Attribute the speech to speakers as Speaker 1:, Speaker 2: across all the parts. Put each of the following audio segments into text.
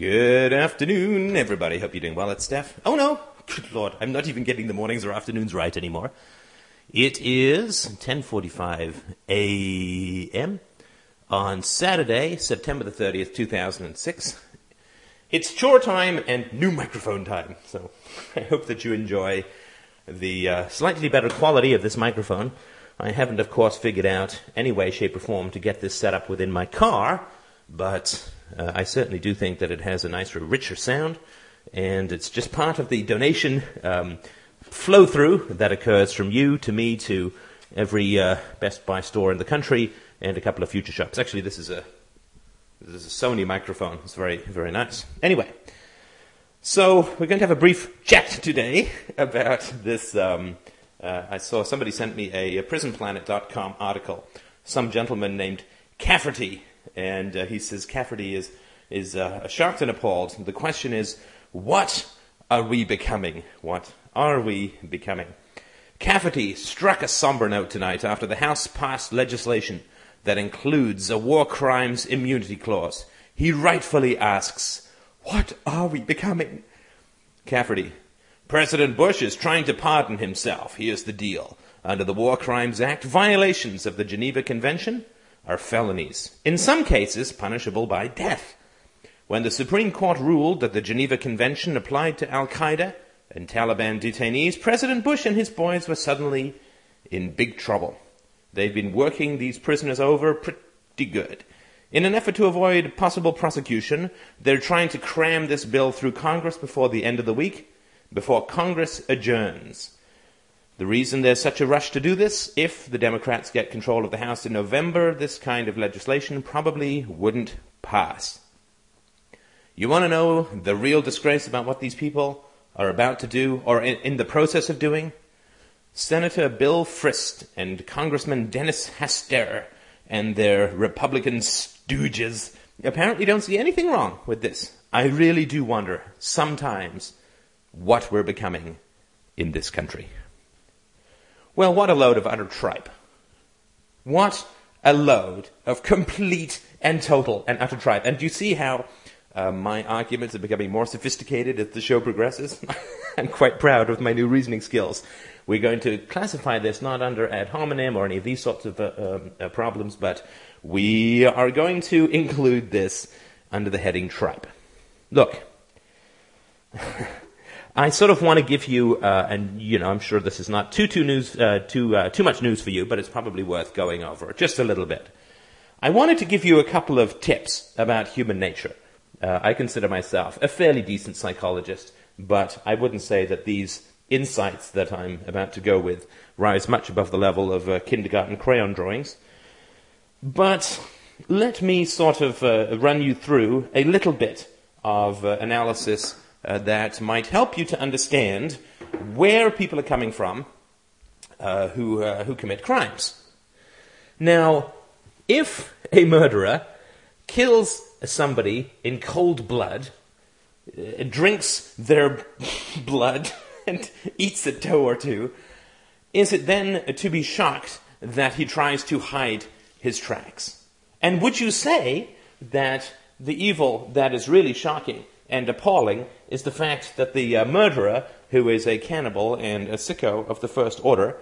Speaker 1: Good afternoon, everybody. Hope you're doing well. It's Steph. Oh no, good lord, I'm not even getting the mornings or afternoons right anymore. It is 10:45 a.m. on Saturday, September the 30th, 2006. It's chore time and new microphone time. So I hope that you enjoy the uh, slightly better quality of this microphone. I haven't, of course, figured out any way, shape, or form to get this set up within my car, but uh, I certainly do think that it has a nicer, richer sound, and it's just part of the donation um, flow through that occurs from you to me to every uh, Best Buy store in the country and a couple of future shops. Actually, this is a this is a Sony microphone. It's very very nice. Anyway. So we're going to have a brief chat today about this. Um, uh, I saw somebody sent me a, a PrisonPlanet.com article. Some gentleman named Cafferty, and uh, he says Cafferty is is uh, shocked and appalled. The question is, what are we becoming? What are we becoming? Cafferty struck a somber note tonight after the House passed legislation that includes a war crimes immunity clause. He rightfully asks what are we becoming? Cafferty. President Bush is trying to pardon himself. Here's the deal. Under the War Crimes Act, violations of the Geneva Convention are felonies, in some cases punishable by death. When the Supreme Court ruled that the Geneva Convention applied to Al Qaeda and Taliban detainees, President Bush and his boys were suddenly in big trouble. They've been working these prisoners over pretty good. In an effort to avoid possible prosecution, they're trying to cram this bill through Congress before the end of the week, before Congress adjourns. The reason there's such a rush to do this, if the Democrats get control of the House in November, this kind of legislation probably wouldn't pass. You want to know the real disgrace about what these people are about to do, or in, the process of doing? Senator Bill Frist and Congressman Dennis Hastert and their Republican stooges apparently don't see anything wrong with this. I really do wonder sometimes what we're becoming in this country. Well, what a load of utter tripe. What a load of complete and total and utter tripe. And do you see how uh, my arguments are becoming more sophisticated as the show progresses? I'm quite proud of my new reasoning skills. We're going to classify this not under ad hominem or any of these sorts of uh, um, uh, problems, but we are going to include this under the heading tripe. Look, I sort of want to give you, uh, and you know, I'm sure this is not too too news, uh, too uh, too much news for you, but it's probably worth going over just a little bit. I wanted to give you a couple of tips about human nature. Uh, I consider myself a fairly decent psychologist, but I wouldn't say that these insights that I'm about to go with rise much above the level of uh, kindergarten crayon drawings. But let me sort of uh, run you through a little bit of analysis uh, that might help you to understand where people are coming from uh, who, uh, who commit crimes. Now, if a murderer kills somebody in cold blood, drinks their blood, and eats a toe or two, is it then to be shocked that he tries to hide his tracks? And would you say that the evil that is really shocking and appalling is the fact that the uh, murderer, who is a cannibal and a sicko of the first order,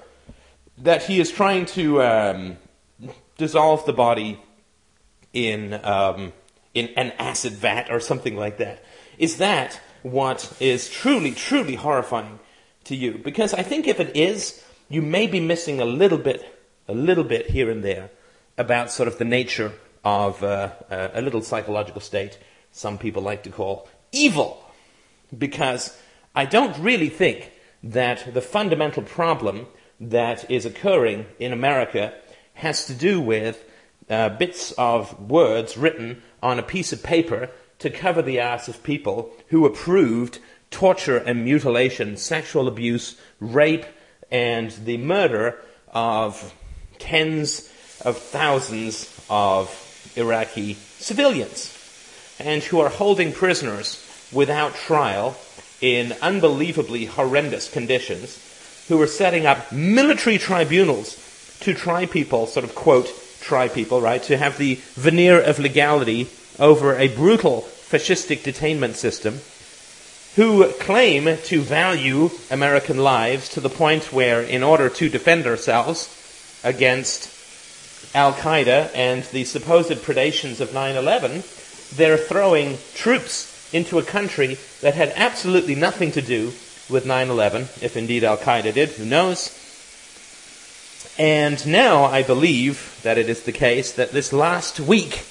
Speaker 1: that he is trying to um, dissolve the body in um, in an acid vat or something like that? Is that what is truly, truly horrifying to you. Because I think if it is, you may be missing a little bit, a little bit here and there about sort of the nature of uh, uh, a little psychological state some people like to call evil. Because I don't really think that the fundamental problem that is occurring in America has to do with uh, bits of words written on a piece of paper to cover the ass of people who approved torture and mutilation, sexual abuse, rape, and the murder of tens of thousands of Iraqi civilians, and who are holding prisoners without trial in unbelievably horrendous conditions, who are setting up military tribunals to try people, sort of quote, try people, right, to have the veneer of legality over a brutal fascistic detainment system who claim to value American lives to the point where, in order to defend ourselves against Al Qaeda and the supposed predations of 9 11, they're throwing troops into a country that had absolutely nothing to do with 9 11, if indeed Al Qaeda did, who knows. And now I believe that it is the case that this last week,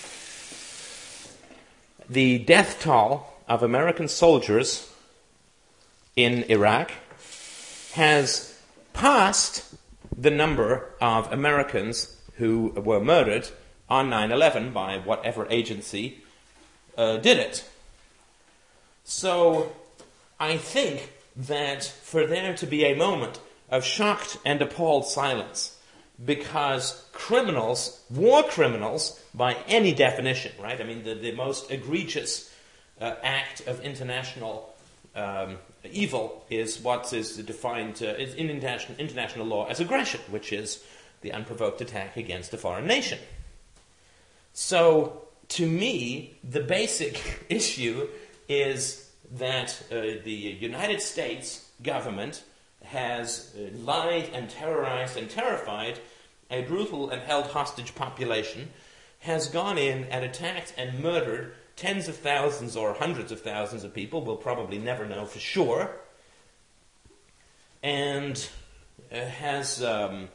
Speaker 1: the death toll of American soldiers in Iraq has passed the number of Americans who were murdered on 9 11 by whatever agency uh, did it. So I think that for there to be a moment of shocked and appalled silence, because criminals, war criminals, by any definition, right? I mean, the, the most egregious uh, act of international um, evil is what is defined uh, in international, international law as aggression, which is the unprovoked attack against a foreign nation. So, to me, the basic issue is that uh, the United States government has uh, lied and terrorized and terrified a brutal and held hostage population, has gone in and attacked and murdered tens of thousands or hundreds of thousands of people, we'll probably never know for sure, and uh, has um,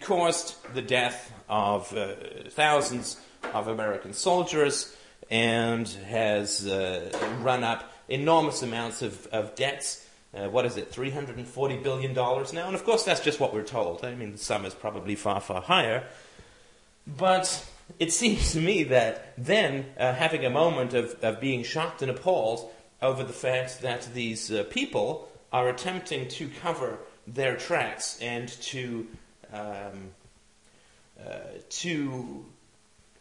Speaker 1: caused the death of uh, thousands of American soldiers and has uh, run up enormous amounts of, of debts. Uh, what is it, $340 billion now? And of course, that's just what we're told. I mean, the sum is probably far, far higher. But it seems to me that then uh, having a moment of, of being shocked and appalled over the fact that these uh, people are attempting to cover their tracks and to um, uh, to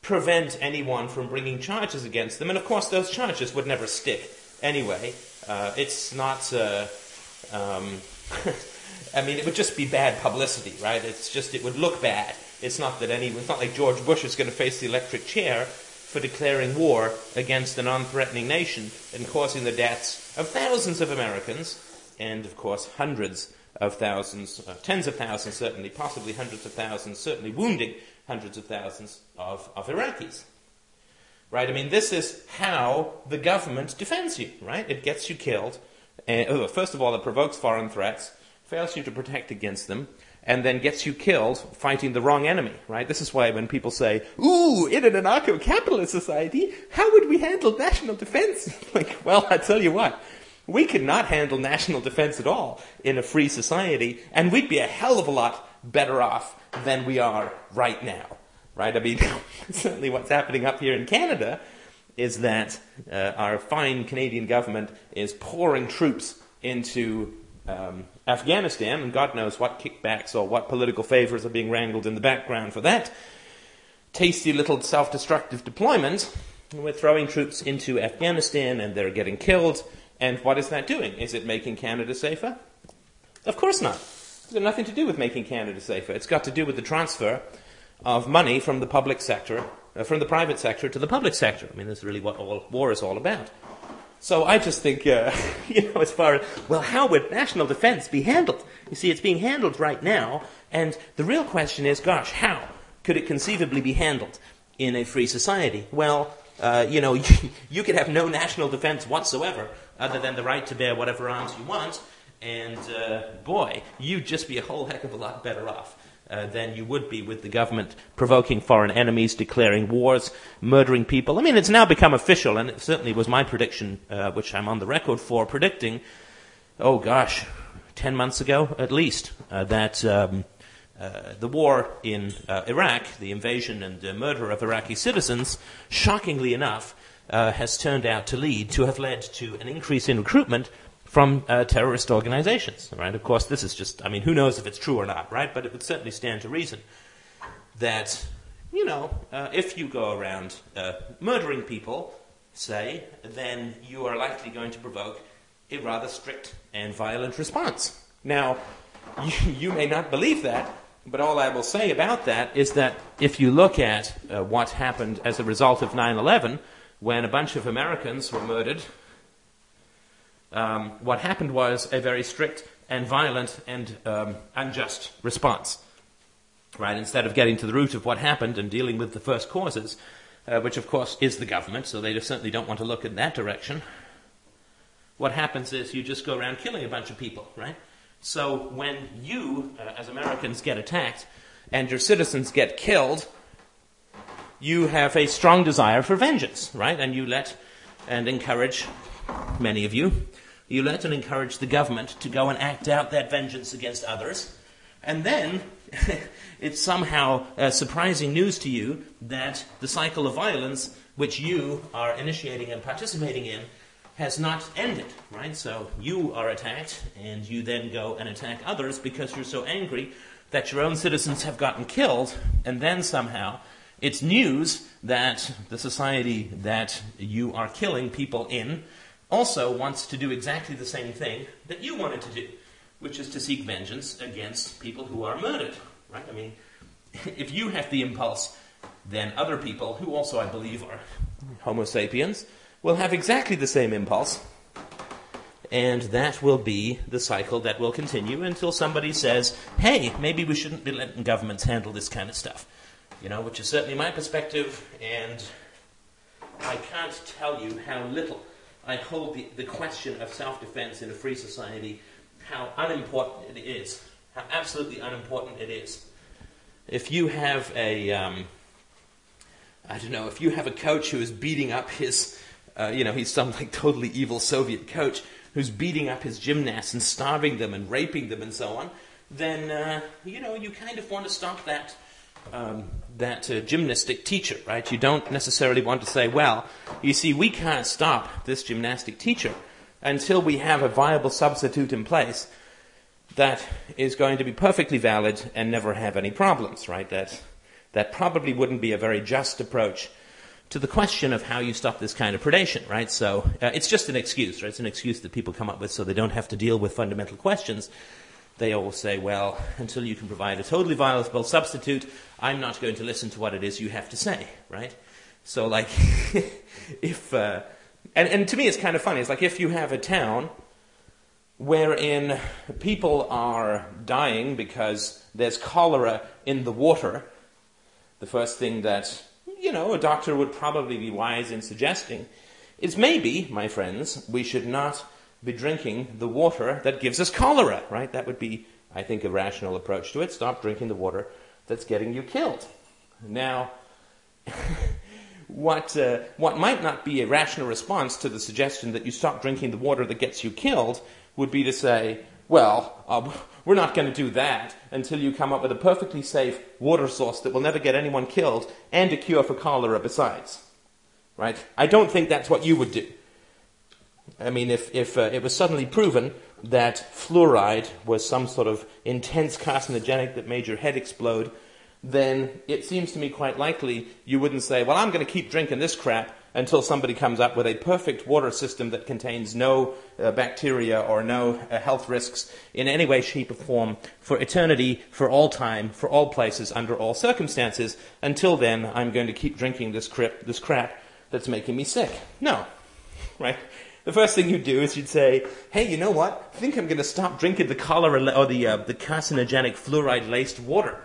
Speaker 1: prevent anyone from bringing charges against them. And of course, those charges would never stick anyway. Uh, it's not. Uh, um, I mean, it would just be bad publicity, right? It's just it would look bad. It's not that any. It's not like George Bush is going to face the electric chair for declaring war against a non-threatening nation and causing the deaths of thousands of Americans and, of course, hundreds of thousands, uh, tens of thousands certainly, possibly hundreds of thousands, certainly wounding hundreds of thousands of, of Iraqis. Right? I mean, this is how the government defends you, right? It gets you killed. Oh, first of all, it provokes foreign threats, fails you to protect against them, and then gets you killed fighting the wrong enemy, right? This is why when people say, ooh, in an anarcho-capitalist society, how would we handle national defense? like, well, I tell you what, we could not handle national defense at all in a free society, and we'd be a hell of a lot better off than we are right now. Right? I mean, certainly what's happening up here in Canada is that uh, our fine Canadian government is pouring troops into um, Afghanistan, and God knows what kickbacks or what political favors are being wrangled in the background for that tasty little self destructive deployment. We're throwing troops into Afghanistan and they're getting killed and what is that doing? Is it making Canada safer? Of course not. It's got nothing to do with making Canada safer. It's got to do with the transfer of money from the public sector, uh, from the private sector to the public sector. I mean, that's really what all war is all about. So I just think, uh, you know, as far as, well, how would national defense be handled? You see, it's being handled right now, and the real question is, gosh, how could it conceivably be handled in a free society? Well, uh, you know, you, you could have no national defense whatsoever, other than the right to bear whatever arms you want. And uh, boy, you'd just be a whole heck of a lot better off. Uh, than you would be with the government provoking foreign enemies, declaring wars, murdering people. I mean, it's now become official, and it certainly was my prediction, uh, which I'm on the record for predicting, oh gosh, 10 months ago at least, uh, that um, uh, the war in uh, Iraq, the invasion and murder of Iraqi citizens, shockingly enough, uh, has turned out to lead to have led to an increase in recruitment from uh, terrorist organizations. Right? Of course, this is just, I mean, who knows if it's true or not, right? But it would certainly stand to reason that, you know, uh, if you go around uh, murdering people, say, then you are likely going to provoke a rather strict and violent response. Now, you, you may not believe that, but all I will say about that is that if you look at uh, what happened as a result of 9 11, when a bunch of Americans were murdered, um, what happened was a very strict and violent and um, unjust response. Right? Instead of getting to the root of what happened and dealing with the first causes, uh, which of course is the government, so they certainly don't want to look in that direction. What happens is you just go around killing a bunch of people, right? So when you, uh, as Americans, get attacked and your citizens get killed, you have a strong desire for vengeance, right? And you let and encourage, many of you, you let and encourage the government to go and act out that vengeance against others. And then it's somehow uh, surprising news to you that the cycle of violence which you are initiating and participating in has not ended, right? So you are attacked, and you then go and attack others because you're so angry that your own citizens have gotten killed, and then somehow it's news that the society that you are killing people in also wants to do exactly the same thing that you wanted to do, which is to seek vengeance against people who are murdered, right? I mean, if you have the impulse, then other people, who also I believe are Homo sapiens, will have exactly the same impulse. And that will be the cycle that will continue until somebody says, hey, maybe we shouldn't be letting governments handle this kind of stuff. You know, which is certainly my perspective, and I can't tell you how little I hold the, the question of self defense in a free society, how unimportant it is, how absolutely unimportant it is. If you have a, um, I don't know, if you have a coach who is beating up his, uh, you know, he's some like totally evil Soviet coach who's beating up his gymnasts and starving them and raping them and so on, then, uh, you know, you kind of want to stop that um, that uh, gymnastic teacher, right? You don't necessarily want to say, well, you see, we can't stop this gymnastic teacher until we have a viable substitute in place that is going to be perfectly valid and never have any problems, right? That, that probably wouldn't be a very just approach to the question of how you stop this kind of predation, right? So uh, it's just an excuse, right? It's an excuse that people come up with so they don't have to deal with fundamental questions they all say, well, until you can provide a totally viable substitute, I'm not going to listen to what it is you have to say, right? So, like, if, uh, and, and to me it's kind of funny. It's like if you have a town wherein people are dying because there's cholera in the water, the first thing that, you know, a doctor would probably be wise in suggesting is maybe, my friends, we should not be drinking the water that gives us cholera, right? That would be, I think, a rational approach to it. Stop drinking the water that's getting you killed. Now, what, uh, what might not be a rational response to the suggestion that you stop drinking the water that gets you killed would be to say, well, uh, we're not going to do that until you come up with a perfectly safe water source that will never get anyone killed and a cure for cholera besides. Right? I don't think that's what you would do. I mean, if, if uh, it was suddenly proven that fluoride was some sort of intense carcinogenic that made your head explode, then it seems to me quite likely you wouldn't say, well, I'm going to keep drinking this crap until somebody comes up with a perfect water system that contains no uh, bacteria or no uh, health risks in any way, shape, or form for eternity, for all time, for all places, under all circumstances. Until then, I'm going to keep drinking this, this crap that's making me sick. No. Right? The first thing you'd do is you'd say, "Hey, you know what? I think I'm going to stop drinking the cholera or the uh, the carcinogenic fluoride laced water."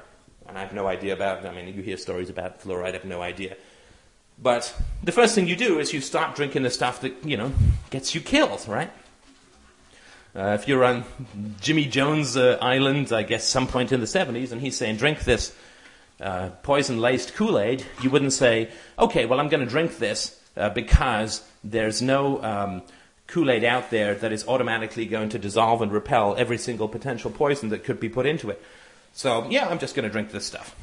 Speaker 1: And I have no idea about. I mean, you hear stories about fluoride. I have no idea. But the first thing you do is you stop drinking the stuff that you know gets you killed, right? Uh, if you're on Jimmy Jones' uh, island, I guess some point in the 70s, and he's saying, drink this uh, poison laced Kool Aid, you wouldn't say, okay, well, I'm going to drink this uh, because there's no um, Kool Aid out there that is automatically going to dissolve and repel every single potential poison that could be put into it. So, yeah, I'm just going to drink this stuff.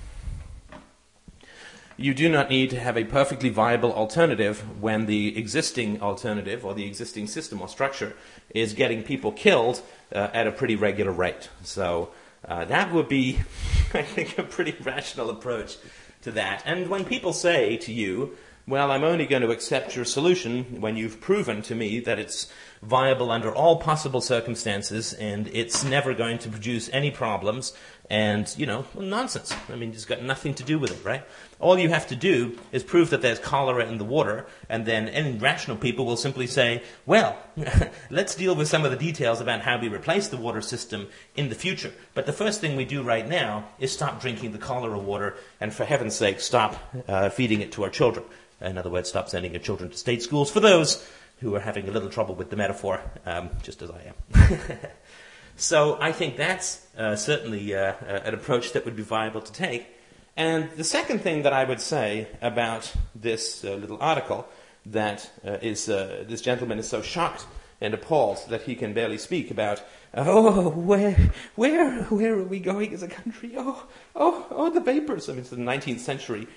Speaker 1: You do not need to have a perfectly viable alternative when the existing alternative or the existing system or structure is getting people killed uh, at a pretty regular rate. So, uh, that would be, I think, a pretty rational approach to that. And when people say to you, well, I'm only going to accept your solution when you've proven to me that it's viable under all possible circumstances and it's never going to produce any problems And, you know, nonsense. I mean, it's got nothing to do with it, right? All you have to do is prove that there's cholera in the water, and then any rational people will simply say, well, let's deal with some of the details about how we replace the water system in the future. But the first thing we do right now is stop drinking the cholera water, and for heaven's sake, stop uh, feeding it to our children. In other words, stop sending your children to state schools for those who are having a little trouble with the metaphor, um, just as I am. So I think that's uh, certainly uh, an approach that would be viable to take. And the second thing that I would say about this uh, little article that uh, is uh, this gentleman is so shocked and appalled that he can barely speak about oh where where where are we going as a country oh oh oh the vapors I mean it's the 19th century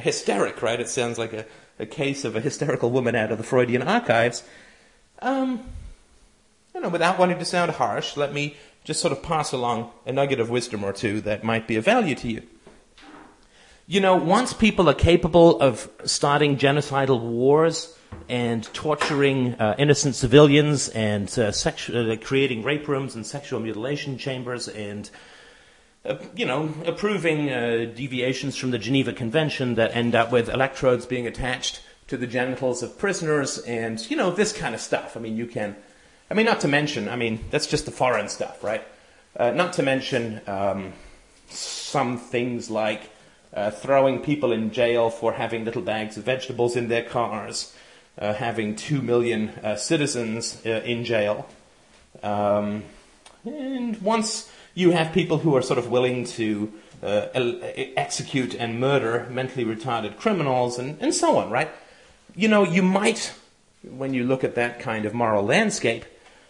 Speaker 1: hysteric right it sounds like a, a case of a hysterical woman out of the Freudian archives um, you know, without wanting to sound harsh, let me just sort of pass along a nugget of wisdom or two that might be of value to you. You know, once people are capable of starting genocidal wars and torturing uh, innocent civilians and uh, sexu- uh, creating rape rooms and sexual mutilation chambers and uh, you know, approving uh, deviations from the Geneva Convention that end up with electrodes being attached to the genitals of prisoners and, you know, this kind of stuff. I mean, you can I mean, not to mention, I mean, that's just the foreign stuff, right? Uh, not to mention um, some things like uh, throwing people in jail for having little bags of vegetables in their cars, uh, having two million citizens in jail. Um, and once you have people who are sort of willing to uh, execute and murder mentally retarded criminals and, and so on, right? You know, you might, when you look at that kind of moral landscape,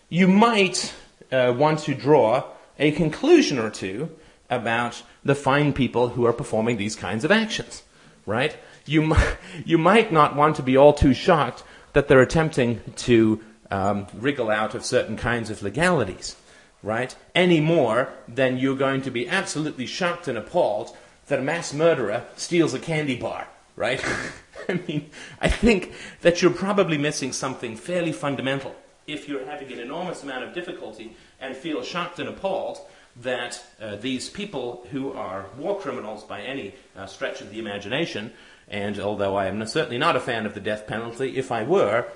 Speaker 1: you might uh, want to draw a conclusion or two about the fine people who are performing these kinds of actions, right? You, you might not want to be all too shocked that they're attempting to um, wriggle out of certain kinds of legalities, right? Any more than you're going to be absolutely shocked and appalled that a mass murderer steals a candy bar, right? I mean, I think that you're probably missing something fairly fundamental if you're having an enormous amount of difficulty and feel shocked and appalled that uh, these people who are war criminals by any uh, stretch of the imagination, and although I am certainly not a fan of the death penalty, if I were,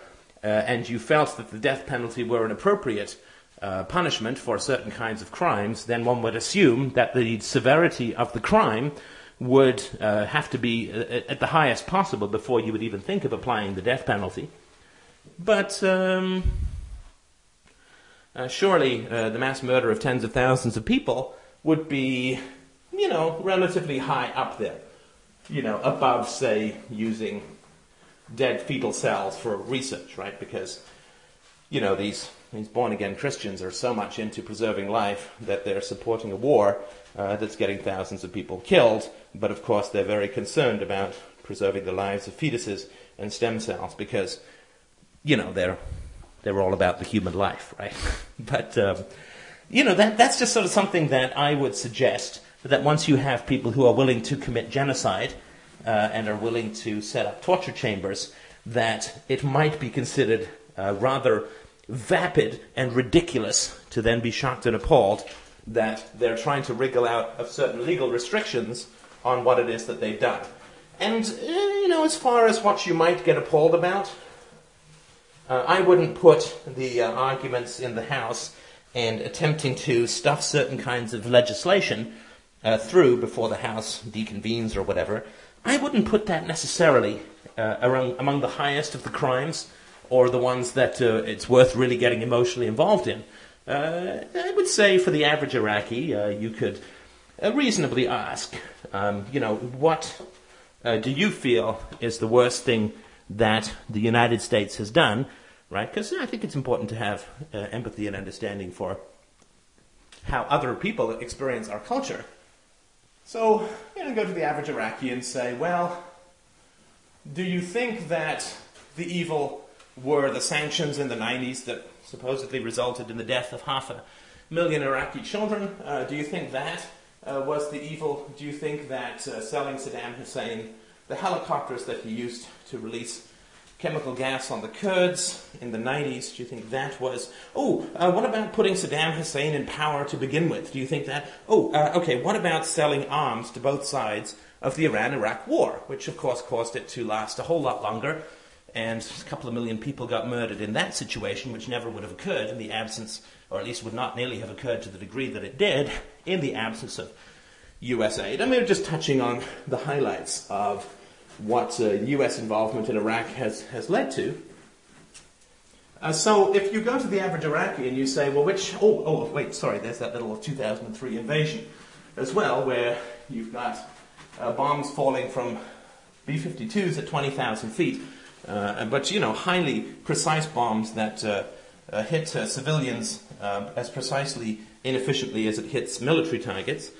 Speaker 1: uh, and you felt that the death penalty were an appropriate uh, punishment for certain kinds of crimes, then one would assume that the severity of the crime would uh, have to be uh, at the highest possible before you would even think of applying the death penalty. But um, uh, surely the mass murder of tens of thousands of people would be, you know, relatively high up there. You know, above, say, using dead fetal cells for research, right? Because, you know, these, these born again Christians are so much into preserving life that they're supporting a war uh, that's getting thousands of people killed. But of course, they're very concerned about preserving the lives of fetuses and stem cells because, you know, they're they were all about the human life, right? but, um, you know, that, that's just sort of something that I would suggest that once you have people who are willing to commit genocide uh, and are willing to set up torture chambers, that it might be considered uh, rather vapid and ridiculous to then be shocked and appalled that they're trying to wriggle out of certain legal restrictions on what it is that they've done. And, uh, you know, as far as what you might get appalled about, uh, I wouldn't put the uh, arguments in the House and attempting to stuff certain kinds of legislation uh, through before the House deconvenes or whatever. I wouldn't put that necessarily uh, among, among the highest of the crimes or the ones that uh, it's worth really getting emotionally involved in. Uh, I would say for the average Iraqi, you could reasonably ask, um, you know, what do you feel is the worst thing that the United States has done, right? Because I think it's important to have uh, empathy and understanding for how other people experience our culture. So, you know, go to the average Iraqi and say, well, do you think that the evil were the sanctions in the 90s that supposedly resulted in the death of half a million Iraqi children? Uh, do you think that uh, was the evil? Do you think that uh, selling Saddam Hussein the helicopters that he used to release chemical gas on the Kurds in the 90s. Do you think that was. Oh, uh, what about putting Saddam Hussein in power to begin with? Do you think that. Oh, uh, okay, what about selling arms to both sides of the Iran Iraq war, which of course caused it to last a whole lot longer? And a couple of million people got murdered in that situation, which never would have occurred in the absence, or at least would not nearly have occurred to the degree that it did, in the absence of US aid. I mean, just touching on the highlights of what uh, US involvement in Iraq has, has led to. Uh, so if you go to the average Iraqi and you say, well, which, oh, oh, wait, sorry, there's that little 2003 invasion as well, where you've got uh, bombs falling from B-52s at 20,000 feet, but, you know, highly precise bombs that uh, uh, hit civilians as precisely, inefficiently as it hits military targets.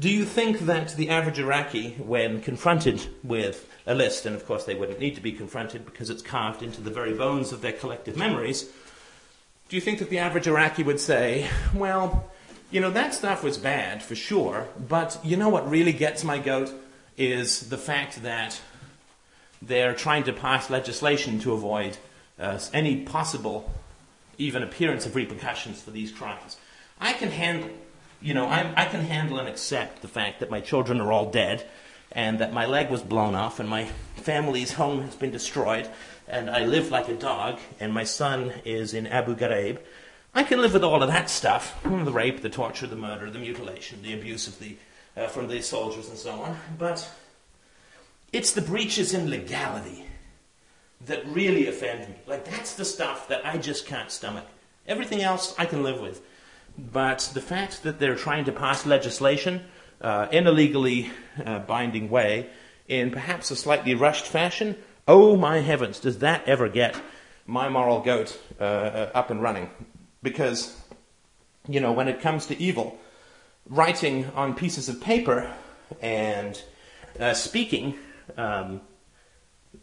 Speaker 1: Do you think that the average Iraqi, when confronted with a list, and of course they wouldn't need to be confronted because it's carved into the very bones of their collective memories, do you think that the average Iraqi would say, well, you know, that stuff was bad for sure, but you know what really gets my goat is the fact that they're trying to pass legislation to avoid uh, any possible, even appearance of repercussions for these crimes. I can handle you know, I'm, i can handle and accept the fact that my children are all dead and that my leg was blown off and my family's home has been destroyed and I live like a dog and my son is in Abu Ghraib. I can live with all of that stuff the rape, the torture, the murder, the mutilation, the abuse of the, uh, from the soldiers and so on. But it's the breaches in legality that really offend me. Like, that's the stuff that I just can't stomach. Everything else I can live with. But the fact that they're trying to pass legislation uh, in a legally uh, binding way, in perhaps a slightly rushed fashion, oh my heavens, does that ever get my moral goat uh, uh, up and running? Because, you know, when it comes to evil, writing on pieces of paper and uh, speaking um,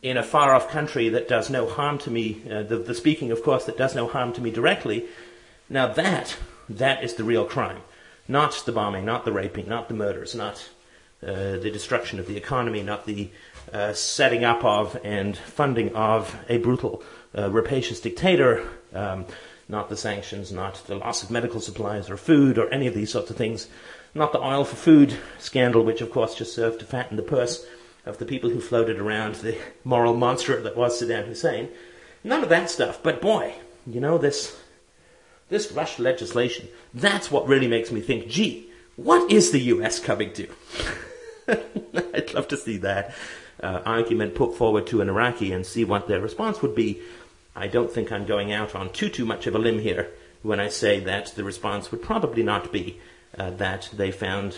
Speaker 1: in a far off country that does no harm to me, uh, the, the speaking, of course, that does no harm to me directly, now that that is the real crime. Not the bombing, not the raping, not the murders, not uh, the destruction of the economy, not the uh, setting up of and funding of a brutal, uh, rapacious dictator, um, not the sanctions, not the loss of medical supplies or food or any of these sorts of things, not the oil for food scandal, which of course just served to fatten the purse of the people who floated around the moral monster that was Saddam Hussein. None of that stuff. But boy, you know, this this rushed legislation, that's what really makes me think, gee, what is the US coming to? I'd love to see that uh, argument put forward to an Iraqi and see what their response would be. I don't think I'm going out on too too much of a limb here when I say that the response would probably not be uh, that they found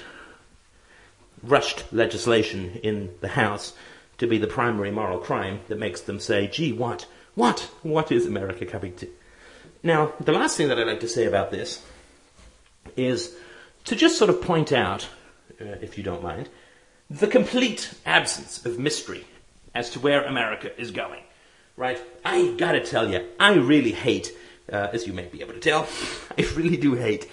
Speaker 1: rushed legislation in the House to be the primary moral crime that makes them say, gee, what, what, what is America coming to? Now, the last thing that I'd like to say about this is to just sort of point out, uh, if you don't mind, the complete absence of mystery as to where America is going. Right? I gotta tell you, I really hate, uh, as you may be able to tell, I really do hate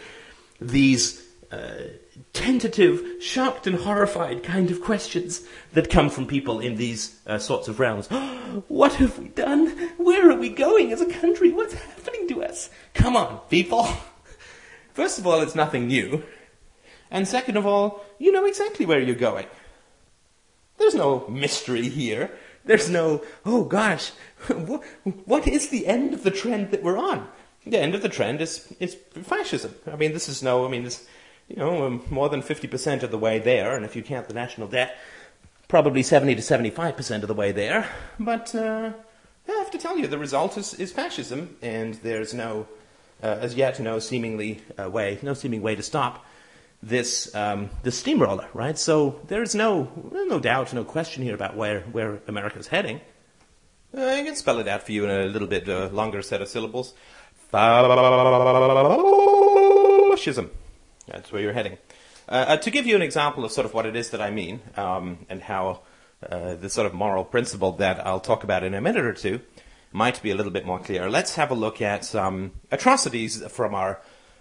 Speaker 1: these uh, tentative, shocked, and horrified kind of questions that come from people in these uh, sorts of realms. what have we done? Where are we going as a country? What's happening to us? Come on, people. First of all, it's nothing new. And second of all, you know exactly where you're going. There's no mystery here. There's no, oh gosh, what is the end of the trend that we're on? The end of the trend is, is fascism. I mean, this is no, I mean, this, you know, um, more than 50% of the way there, and if you count the national debt, probably 70 to 75% of the way there. But uh, I have to tell you, the result is, is fascism, and there's no, uh, as yet, no seemingly uh, way, no seeming way to stop this um, this steamroller, right? So there's no no doubt, no question here about where where America's heading. Uh, I can spell it out for you in a little bit uh, longer set of syllables. Fascism. That's where you're heading. Uh, uh, to give you an example of sort of what it is that I mean, um, and how uh, the sort of moral principle that I'll talk about in a minute or two might be a little bit more clear, let's have a look at some atrocities from our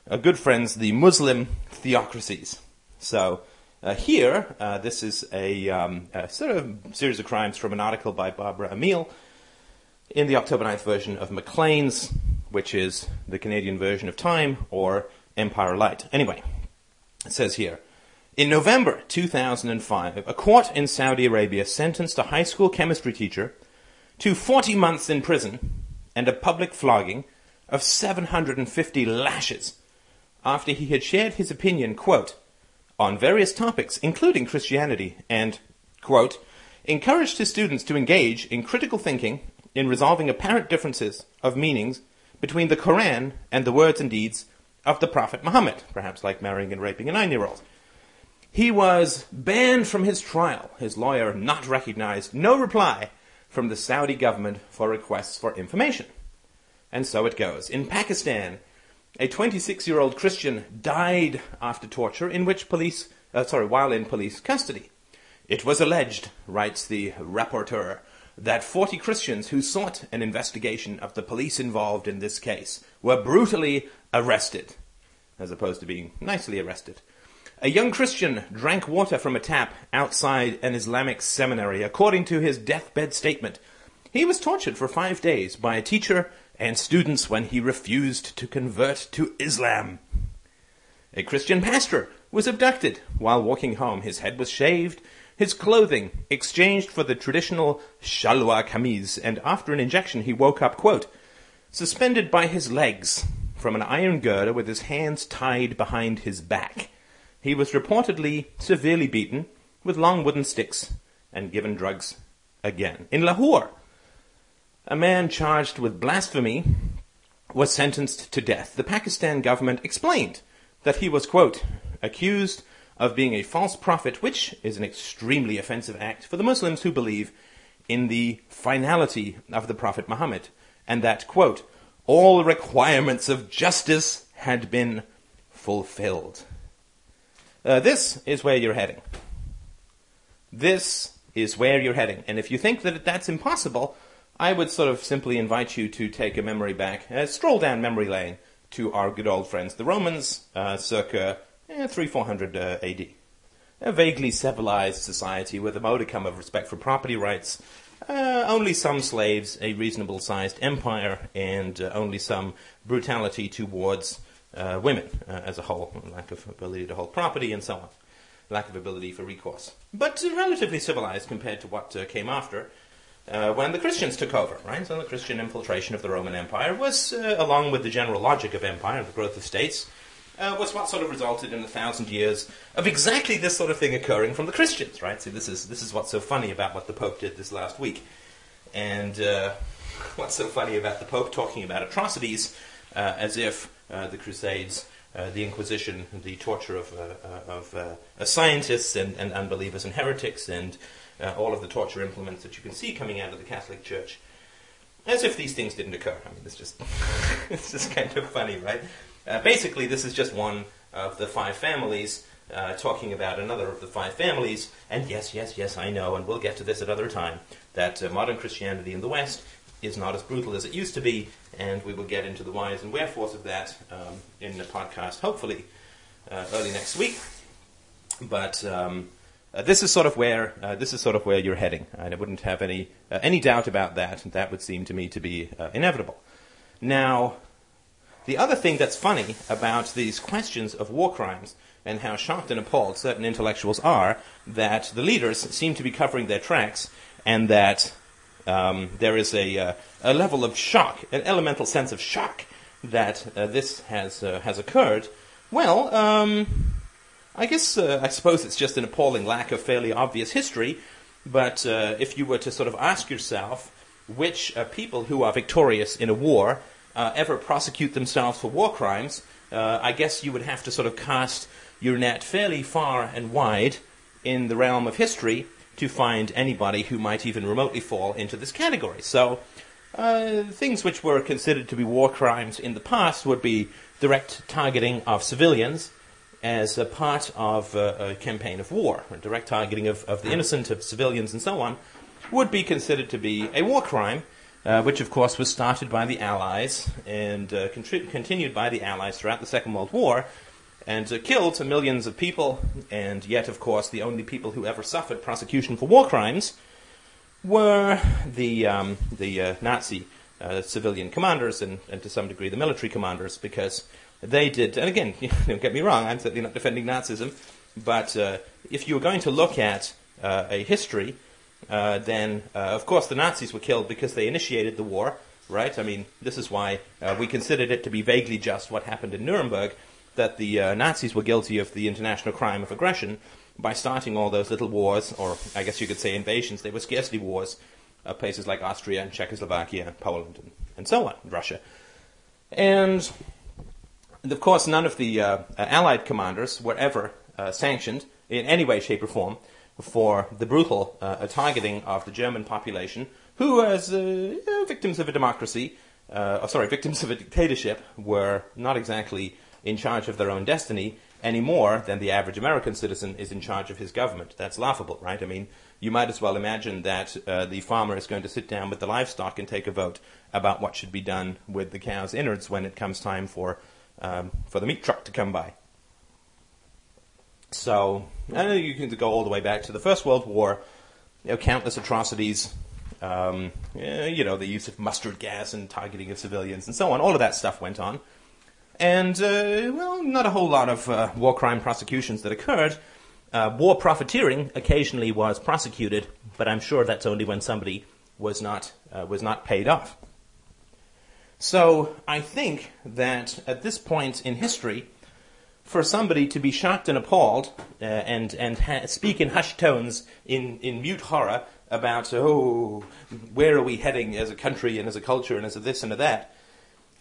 Speaker 1: uh, good friends, the Muslim theocracies. So, uh, here, uh, this is a, um, a, sort of series of crimes from an article by Barbara Amiel in the October 9th version of Maclean's, which is the Canadian version of Time or Empire Light. Anyway, it says here In November 2005, a court in Saudi Arabia sentenced a high school chemistry teacher to 40 months in prison and a public flogging of 750 lashes after he had shared his opinion, quote, on various topics, including Christianity, and, quote, encouraged his students to engage in critical thinking in resolving apparent differences of meanings between the Quran and the words and deeds of the Prophet Muhammad, perhaps like marrying and raping a nine year old. He was banned from his trial, his lawyer not recognized, no reply from the Saudi government for requests for information. And so it goes. In Pakistan, a 26 year old Christian died after torture in which police, uh, sorry, while in police custody. It was alleged, writes the rapporteur, that 40 Christians who sought an investigation of the police involved in this case were brutally arrested, as opposed to being nicely arrested. A young Christian drank water from a tap outside an Islamic seminary. According to his deathbed statement, he was tortured for five days by a teacher and students when he refused to convert to Islam. A Christian pastor was abducted while walking home. His head was shaved, his clothing exchanged for the traditional shalwar kameez, and after an injection he woke up, quote, suspended by his legs from an iron girder with his hands tied behind his back. He was reportedly severely beaten with long wooden sticks and given drugs again. In Lahore, a man charged with blasphemy was sentenced to death. The Pakistan government explained that he was, quote, accused of being a false prophet, which is an extremely offensive act for the Muslims who believe in the finality of the Prophet Muhammad, and that, quote, all requirements of justice had been fulfilled. Uh, this is where you're heading. This is where you're heading. And if you think that that's impossible, I would sort of simply invite you to take a memory back, uh, stroll down memory lane to our good old friends, the Romans, uh, circa eh, 3 400 uh, AD. A vaguely civilized society with a modicum of respect for property rights, uh, only some slaves, a reasonable sized empire, and uh, only some brutality towards uh, women as a whole, lack of ability to hold property, and so on. Lack of ability for recourse. But relatively civilized compared to what came after uh, when the Christians took over, right? So the Christian infiltration of the Roman Empire was, uh, along with the general logic of empire the growth of states, uh, was what sort of resulted in a thousand years of exactly this sort of thing occurring from the Christians, right? See, this is this is what's so funny about what the Pope did this last week, and uh, what's so funny about the Pope talking about atrocities uh, as if uh, the Crusades. the Inquisition, the torture of, of scientists and, and unbelievers and heretics, and uh, all of the torture implements that you can see coming out of the Catholic Church. As if these things didn't occur. I mean, it's just, it's just kind of funny, right? Uh, basically, this is just one of the five families uh, talking about another of the five families. And yes, yes, yes, I know, and we'll get to this at other time, that uh, modern Christianity in the West is not as brutal as it used to be, and we will get into the whys and wherefores of that um, in the podcast, hopefully uh, early next week. But um, uh, this is sort of where uh, this is sort of where you're heading. And I wouldn't have any uh, any doubt about that. That would seem to me to be uh, inevitable. Now, the other thing that's funny about these questions of war crimes and how shocked and appalled certain intellectuals are that the leaders seem to be covering their tracks and that um, there is a, uh, a level of shock, an elemental sense of shock that uh, this has has occurred. Well. Um, I guess uh, I suppose it's just an appalling lack of fairly obvious history. But uh, if you were to sort of ask yourself which uh, people who are victorious in a war uh, ever prosecute themselves for war crimes, uh, I guess you would have to sort of cast your net fairly far and wide in the realm of history to find anybody who might even remotely fall into this category. So, uh, things which were considered to be war crimes in the past would be direct targeting of civilians as a part of a, a campaign of war, direct targeting of, of, the innocent, of civilians, and so on, would be considered to be a war crime, uh, which of course was started by the Allies and uh, contri- continued by the Allies throughout the Second World War, and uh, killed millions of people, and yet, of course, the only people who ever suffered prosecution for war crimes were the, um, the uh, Nazi uh, civilian commanders and, and to some degree the military commanders because they did, and again, don't get me wrong, I'm certainly not defending Nazism, but uh, if you were going to look at a history, uh, then uh, of course the Nazis were killed because they initiated the war, right? I mean, this is why uh, we considered it to be vaguely just what happened in Nuremberg, that the uh, Nazis were guilty of the international crime of aggression by starting all those little wars, or I guess you could say invasions. They were scarcely wars, places like Austria and Czechoslovakia and Poland and, and so on, Russia. And of course, none of the uh, Allied commanders were ever uh, sanctioned in any way, shape, or form for the brutal uh, targeting of the German population, who, as uh, victims of a democracy, uh, oh, sorry, victims of a dictatorship, were not exactly in charge of their own destiny any more than the average American citizen is in charge of his government. That's laughable, right? I mean, you might as well imagine that uh, the farmer is going to sit down with the livestock and take a vote about what should be done with the cow's innards when it comes time for um, for the meat truck to come by. So, and you can go all the way back to the First World War, you know, countless atrocities, um, you know, the use of mustard gas and targeting of civilians and so on. All of that stuff went on. And, uh, well, not a whole lot of uh, war crime prosecutions that occurred. Uh, war profiteering occasionally was prosecuted, but I'm sure that's only when somebody was not, uh, was not paid off. So I think that at this point in history, for somebody to be shocked and appalled uh, and and ha- speak in hushed tones in, in mute horror about oh where are we heading as a country and as a culture and as a this and a that?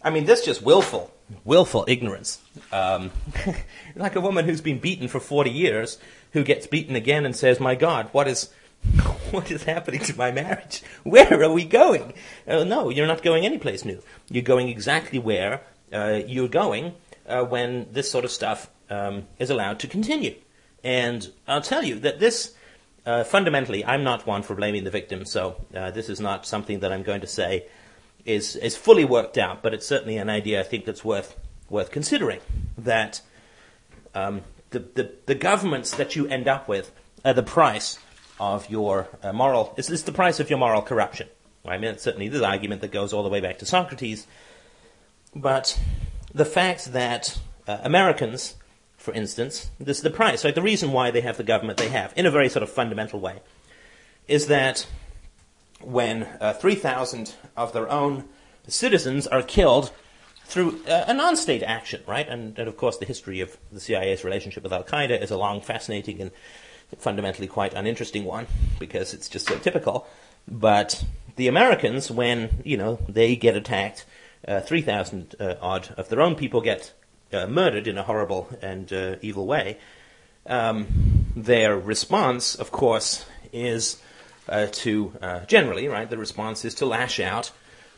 Speaker 1: I mean this just willful willful ignorance. Um, like a woman who's been beaten for 40 years who gets beaten again and says my god what is what is happening to my marriage? Where are we going? Uh, no you're not going anyplace new. You're going exactly where uh, you're going uh, when this sort of stuff um, is allowed to continue. And I'll tell you that this, uh, fundamentally, I'm not one for blaming the victim, so uh, this is not something that I'm going to say is, is fully worked out, but it's certainly an idea I think that's worth, worth considering. That um, the, the, the, governments that you end up with are the price of your uh, moral, it's, it's the price of your moral corruption. I mean, it's certainly the argument that goes all the way back to Socrates. But the fact that uh, Americans, for instance, this is the price, right? The reason why they have the government they have, in a very sort of fundamental way, is that when uh, 3,000 of their own citizens are killed through uh, a non-state action, right? And, and, of course, the history of the CIA's relationship with Al Qaeda is a long, fascinating, and fundamentally quite uninteresting one because it's just so typical. But the Americans, when you know they get attacked uh, 3,000 uh, odd of their own people get uh, murdered in a horrible and uh, evil way, um, their response, of course, is uh, to generally, right, the response is to lash out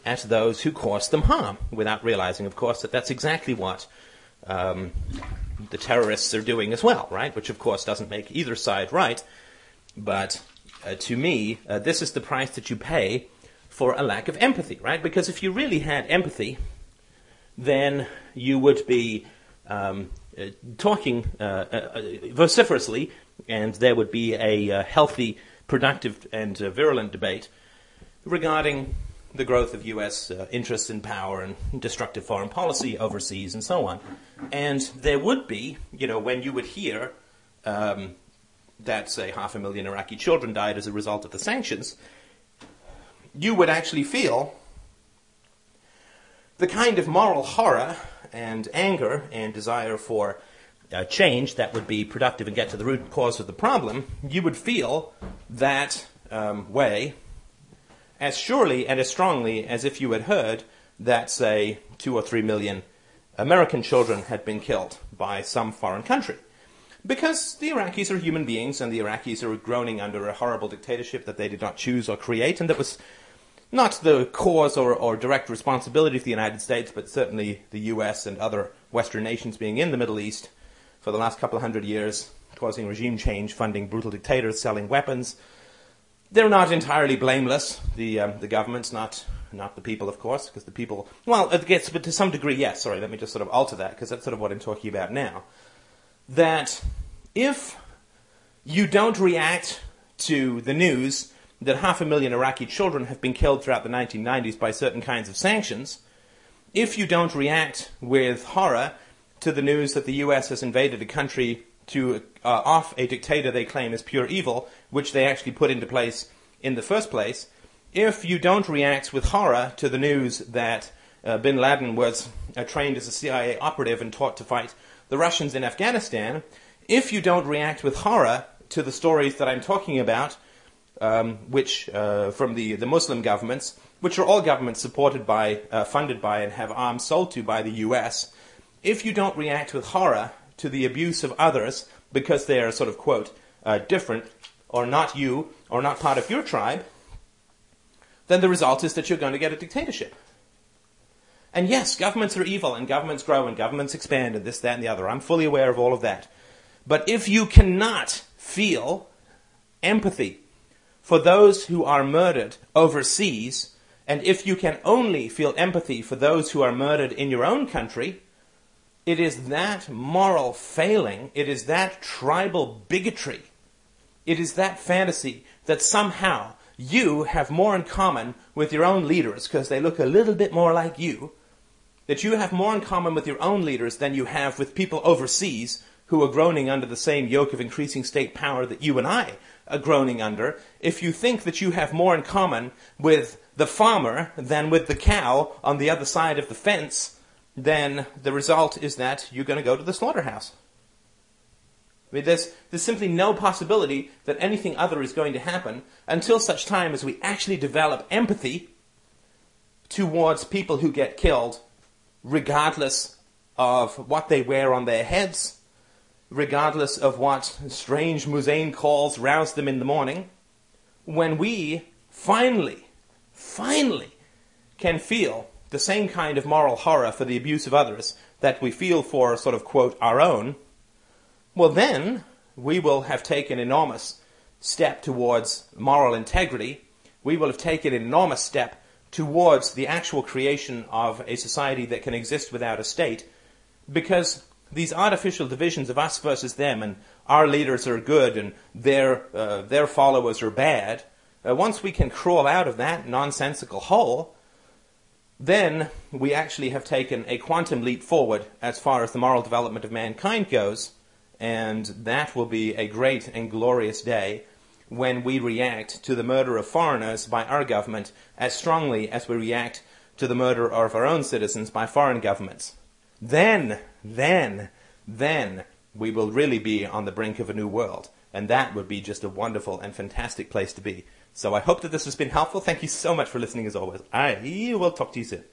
Speaker 1: at those who caused them harm, without realizing, of course, that that's exactly what um, the terrorists are doing as well, right? Which, of course, doesn't make either side right. But uh, to me, uh, this is the price that you pay for a lack of empathy, right? Because if you really had empathy, then you would be um, uh, talking uh, uh, vociferously, and there would be a uh, healthy, productive, and uh, virulent debate regarding the growth of U.S. Uh, interests in power and destructive foreign policy overseas and so on. And there would be, you know, when you would hear um, that, say, half a million Iraqi children died as a result of the sanctions, you would actually feel the kind of moral horror and anger and desire for uh, change that would be productive and get to the root cause of the problem, you would feel that um, way as surely and as strongly as if you had heard that, say, two or three million American children had been killed by some foreign country. Because the Iraqis are human beings and the Iraqis are groaning under a horrible dictatorship that they did not choose or create and that was not the cause or, or direct responsibility of the United States, but certainly the US and other Western nations being in the Middle East for the last couple of hundred years, causing regime change, funding brutal dictators, selling weapons. They're not entirely blameless. The um, the government's not not the people, of course, because the people. Well, it gets, but to some degree, yes. Sorry, let me just sort of alter that because that's sort of what I'm talking about now. That if you don't react to the news that half a million Iraqi children have been killed throughout the 1990s by certain kinds of sanctions, if you don't react with horror to the news that the US has invaded a country to uh, off a dictator they claim is pure evil, which they actually put into place in the first place, if you don't react with horror to the news that uh, bin Laden was uh, trained as a CIA operative and taught to fight the Russians in Afghanistan, if you don't react with horror to the stories that I'm talking about, um, which uh, from the, the Muslim governments, which are all governments supported by, uh, funded by, and have arms sold to by the US, if you don't react with horror to the abuse of others because they are sort of, quote, uh, different, or not you, or not part of your tribe, then the result is that you're going to get a dictatorship. And yes, governments are evil, and governments grow, and governments expand, and this, that, and the other. I'm fully aware of all of that. But if you cannot feel empathy for those who are murdered overseas, and if you can only feel empathy for those who are murdered in your own country, it is that moral failing, it is that tribal bigotry, it is that fantasy that somehow you have more in common with your own leaders because they look a little bit more like you, that you have more in common with your own leaders than you have with people overseas who are groaning under the same yoke of increasing state power that you and I are groaning under, if you think that you have more in common with the farmer than with the cow on the other side of the fence, then the result is that you're going to go to the slaughterhouse. I mean, there's, there's simply no possibility that anything other is going to happen until such time as we actually develop empathy towards people who get killed, regardless of what they wear on their heads, regardless of what strange muezzin calls rouse them in the morning. When we finally, finally can feel the same kind of moral horror for the abuse of others that we feel for sort of quote our own, well then we will have taken enormous step towards moral integrity. We will have taken an enormous step towards the actual creation of a society that can exist without a state because these artificial divisions of us versus them and our leaders are good and their, uh, their followers are bad, uh, once we can crawl out of that nonsensical hole, then we actually have taken a quantum leap forward as far as the moral development of mankind goes, and that will be a great and glorious day when we react to the murder of foreigners by our government as strongly as we react to the murder of our own citizens by foreign governments. Then, then, then we will really be on the brink of a new world. And that would be just a wonderful and fantastic place to be. So I hope that this has been helpful. Thank you so much for listening as always. I will talk to you soon.